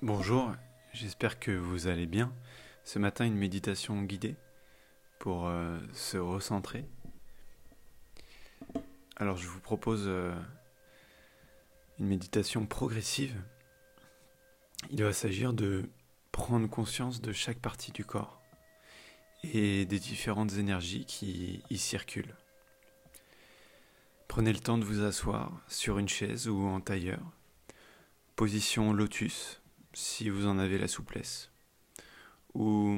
Bonjour, j'espère que vous allez bien. Ce matin, une méditation guidée pour euh, se recentrer. Alors, je vous propose euh, une méditation progressive. Il va s'agir de prendre conscience de chaque partie du corps et des différentes énergies qui y circulent. Prenez le temps de vous asseoir sur une chaise ou en tailleur. Position lotus si vous en avez la souplesse. Ou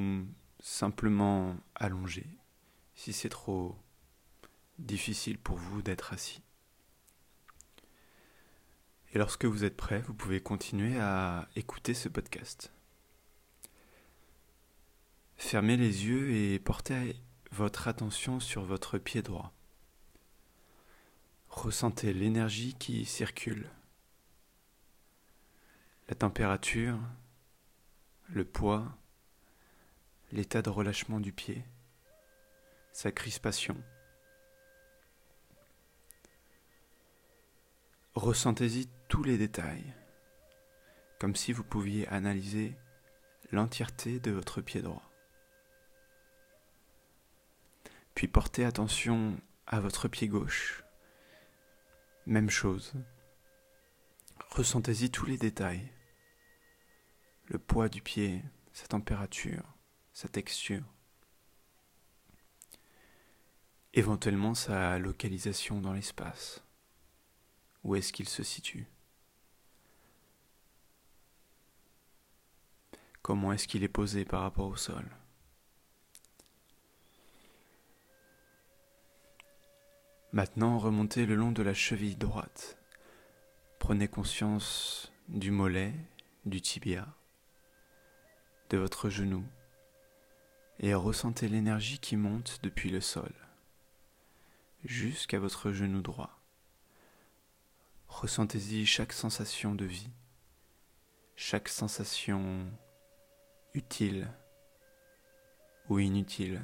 simplement allongé si c'est trop difficile pour vous d'être assis. Et lorsque vous êtes prêt, vous pouvez continuer à écouter ce podcast. Fermez les yeux et portez votre attention sur votre pied droit. Ressentez l'énergie qui circule, température, le poids, l'état de relâchement du pied, sa crispation. Ressentez-y tous les détails, comme si vous pouviez analyser l'entièreté de votre pied droit. Puis portez attention à votre pied gauche. Même chose. Ressentez-y tous les détails. Le poids du pied, sa température, sa texture. Éventuellement sa localisation dans l'espace. Où est-ce qu'il se situe? Comment est-ce qu'il est posé par rapport au sol? Maintenant, remontez le long de la cheville droite. Prenez conscience du mollet, du tibia, de votre genou, et ressentez l'énergie qui monte depuis le sol jusqu'à votre genou droit. Ressentez-y chaque sensation de vie, chaque sensation utile ou inutile.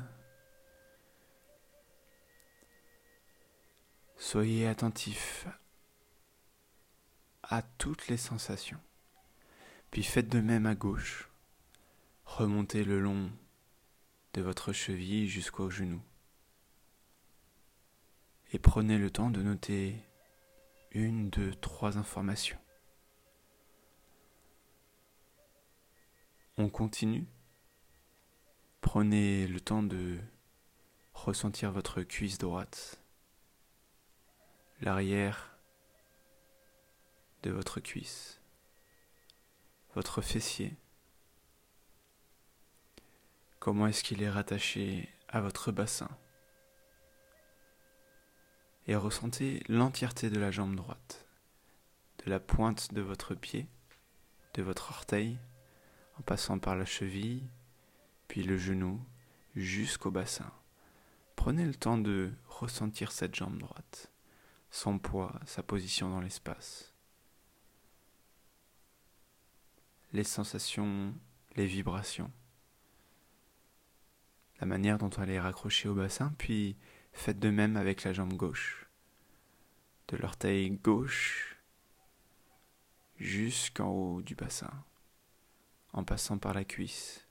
Soyez attentif à toutes les sensations. Puis faites de même à gauche. Remontez le long de votre cheville jusqu'au genou. Et prenez le temps de noter une, deux, trois informations. On continue. Prenez le temps de ressentir votre cuisse droite, l'arrière de votre cuisse, votre fessier. Comment est-ce qu'il est rattaché à votre bassin et ressentez l'entièreté de la jambe droite, de la pointe de votre pied, de votre orteil, en passant par la cheville, puis le genou, jusqu'au bassin. Prenez le temps de ressentir cette jambe droite, son poids, sa position dans l'espace. Les sensations, les vibrations, la manière dont elle est raccrochée au bassin, puis Faites de même avec la jambe gauche. De l'orteil gauche jusqu'en haut du bassin, en passant par la cuisse.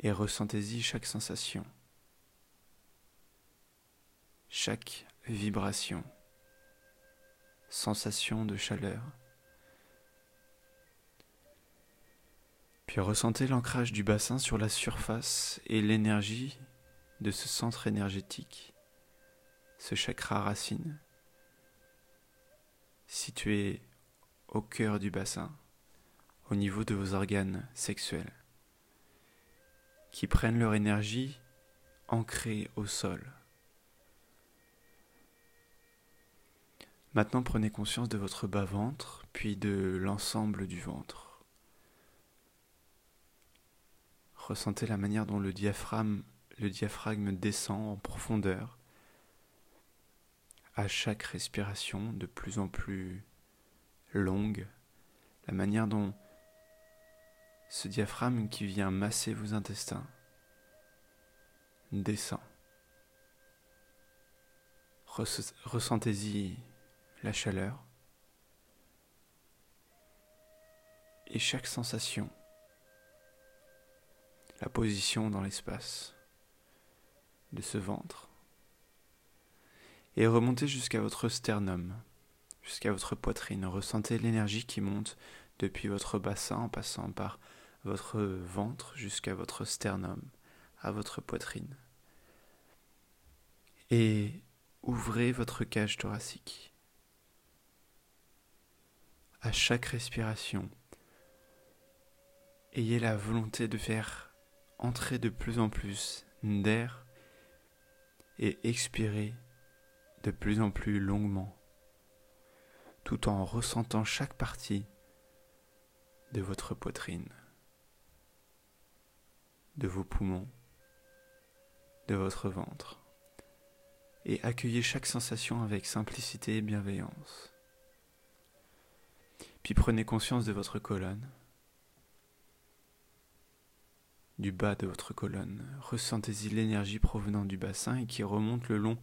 Et ressentez-y chaque sensation, chaque vibration, sensation de chaleur. Puis ressentez l'ancrage du bassin sur la surface et l'énergie de ce centre énergétique, ce chakra racine, situé au cœur du bassin, au niveau de vos organes sexuels, qui prennent leur énergie ancrée au sol. Maintenant prenez conscience de votre bas-ventre, puis de l'ensemble du ventre. Ressentez la manière dont le diaphragme descend en profondeur à chaque respiration de plus en plus longue, la manière dont ce diaphragme qui vient masser vos intestins descend. Ressentez-y la chaleur et chaque sensation, la position dans l'espace de ce ventre, et remontez jusqu'à votre sternum, jusqu'à votre poitrine. Ressentez l'énergie qui monte depuis votre bassin en passant par votre ventre jusqu'à votre sternum, à votre poitrine. Et ouvrez votre cage thoracique. À chaque respiration, ayez la volonté de faire entrer de plus en plus d'air et expirer de plus en plus longuement, tout en ressentant chaque partie de votre poitrine, de vos poumons, de votre ventre, et accueillez chaque sensation avec simplicité et bienveillance. Puis prenez conscience de votre colonne, du bas de votre colonne. Ressentez-y l'énergie provenant du bassin et qui remonte le long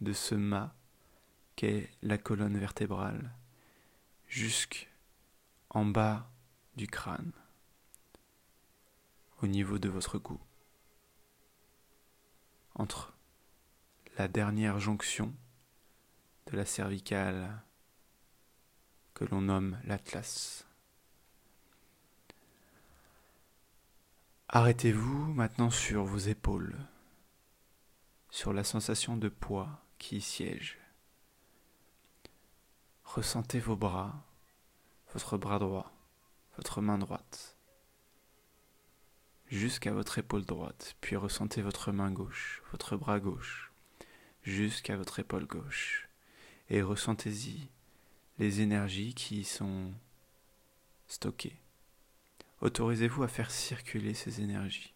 de ce mât qu'est la colonne vertébrale jusqu'en bas du crâne, au niveau de votre cou, entre la dernière jonction de la cervicale que l'on nomme l'atlas. Arrêtez-vous maintenant sur vos épaules, sur la sensation de poids qui y siège. Ressentez vos bras, votre bras droit, votre main droite, jusqu'à votre épaule droite, puis ressentez votre main gauche, votre bras gauche, jusqu'à votre épaule gauche, et ressentez-y les énergies qui y sont stockées. Autorisez-vous à faire circuler ces énergies,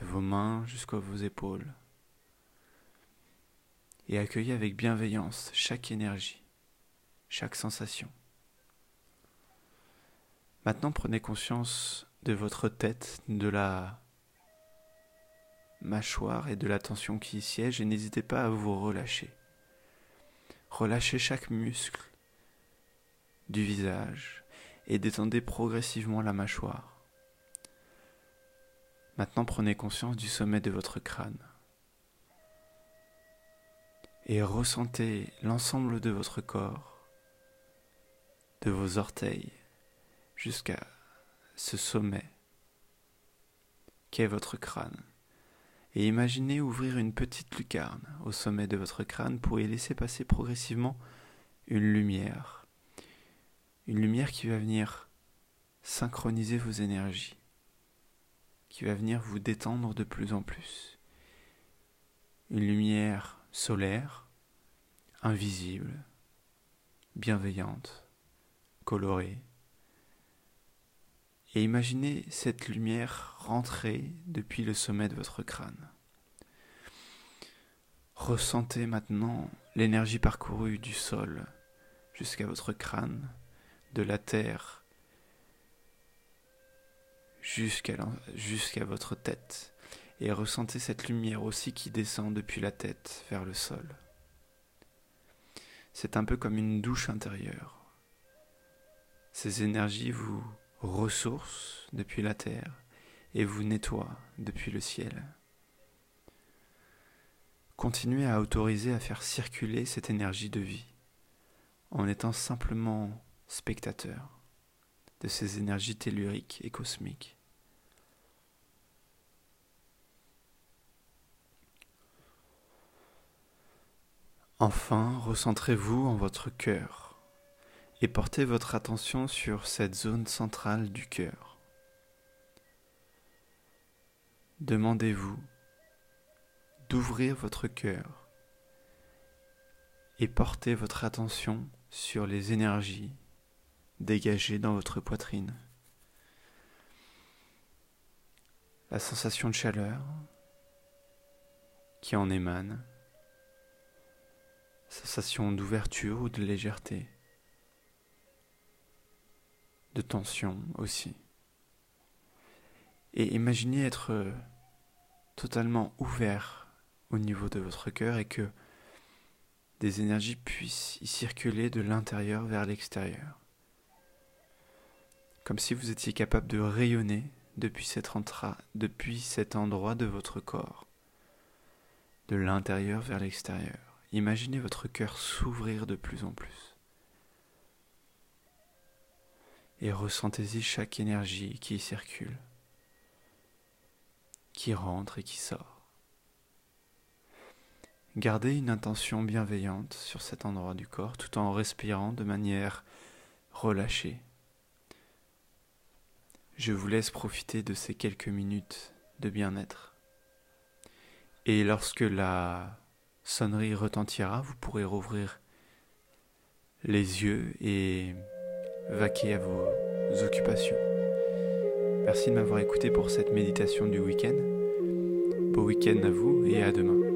de vos mains jusqu'à vos épaules, et accueillez avec bienveillance chaque énergie, chaque sensation. Maintenant, prenez conscience de votre tête, de la mâchoire et de la tension qui y siège et n'hésitez pas à vous relâcher. Relâchez chaque muscle du visage et détendez progressivement la mâchoire. Maintenant prenez conscience du sommet de votre crâne et ressentez l'ensemble de votre corps, de vos orteils jusqu'à ce sommet qu'est votre crâne. Et imaginez ouvrir une petite lucarne au sommet de votre crâne pour y laisser passer progressivement une lumière. Une lumière qui va venir synchroniser vos énergies, qui va venir vous détendre de plus en plus. Une lumière solaire, invisible, bienveillante, colorée. Et imaginez cette lumière rentrer depuis le sommet de votre crâne. Ressentez maintenant l'énergie parcourue du sol jusqu'à votre crâne, de la terre jusqu'à votre tête et ressentez cette lumière aussi qui descend depuis la tête vers le sol. C'est un peu comme une douche intérieure. Ces énergies vous ressourcent depuis la terre et vous nettoient depuis le ciel. Continuez à autoriser à faire circuler cette énergie de vie en étant simplement spectateur de ces énergies telluriques et cosmiques. Enfin, recentrez-vous en votre cœur et portez votre attention sur cette zone centrale du cœur. Demandez-vous d'ouvrir votre cœur et portez votre attention sur les énergies dégagées dans votre poitrine. La sensation de chaleur qui en émane sensation d'ouverture ou de légèreté, de tension aussi. Et imaginez être euh, totalement ouvert au niveau de votre cœur et que des énergies puissent y circuler de l'intérieur vers l'extérieur. Comme si vous étiez capable de rayonner depuis cet, endroit de votre corps, de l'intérieur vers l'extérieur. Imaginez votre cœur s'ouvrir de plus en plus. Et ressentez-y chaque énergie qui circule, qui rentre et qui sort. Gardez une intention bienveillante sur cet endroit du corps tout en respirant de manière relâchée. Je vous laisse profiter de ces quelques minutes de bien-être. Et lorsque la sonnerie retentira, vous pourrez rouvrir les yeux et vaquer à vos occupations. Merci de m'avoir écouté pour cette méditation du week-end. Beau week-end à vous et à demain.